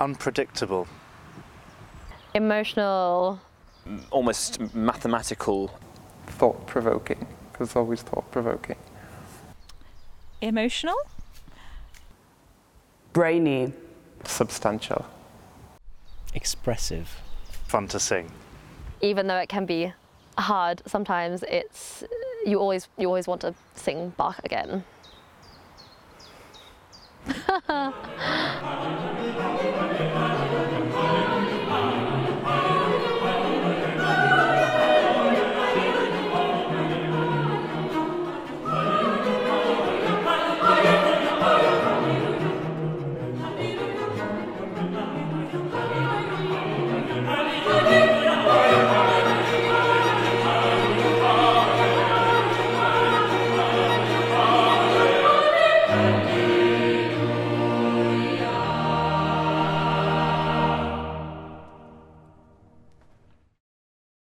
Unpredictable. Emotional. Almost mathematical. Thought provoking, because always thought provoking. Emotional? Brainy. Substantial. Expressive. Fun to sing. Even though it can be hard, sometimes it's you always you always want to sing Bach again.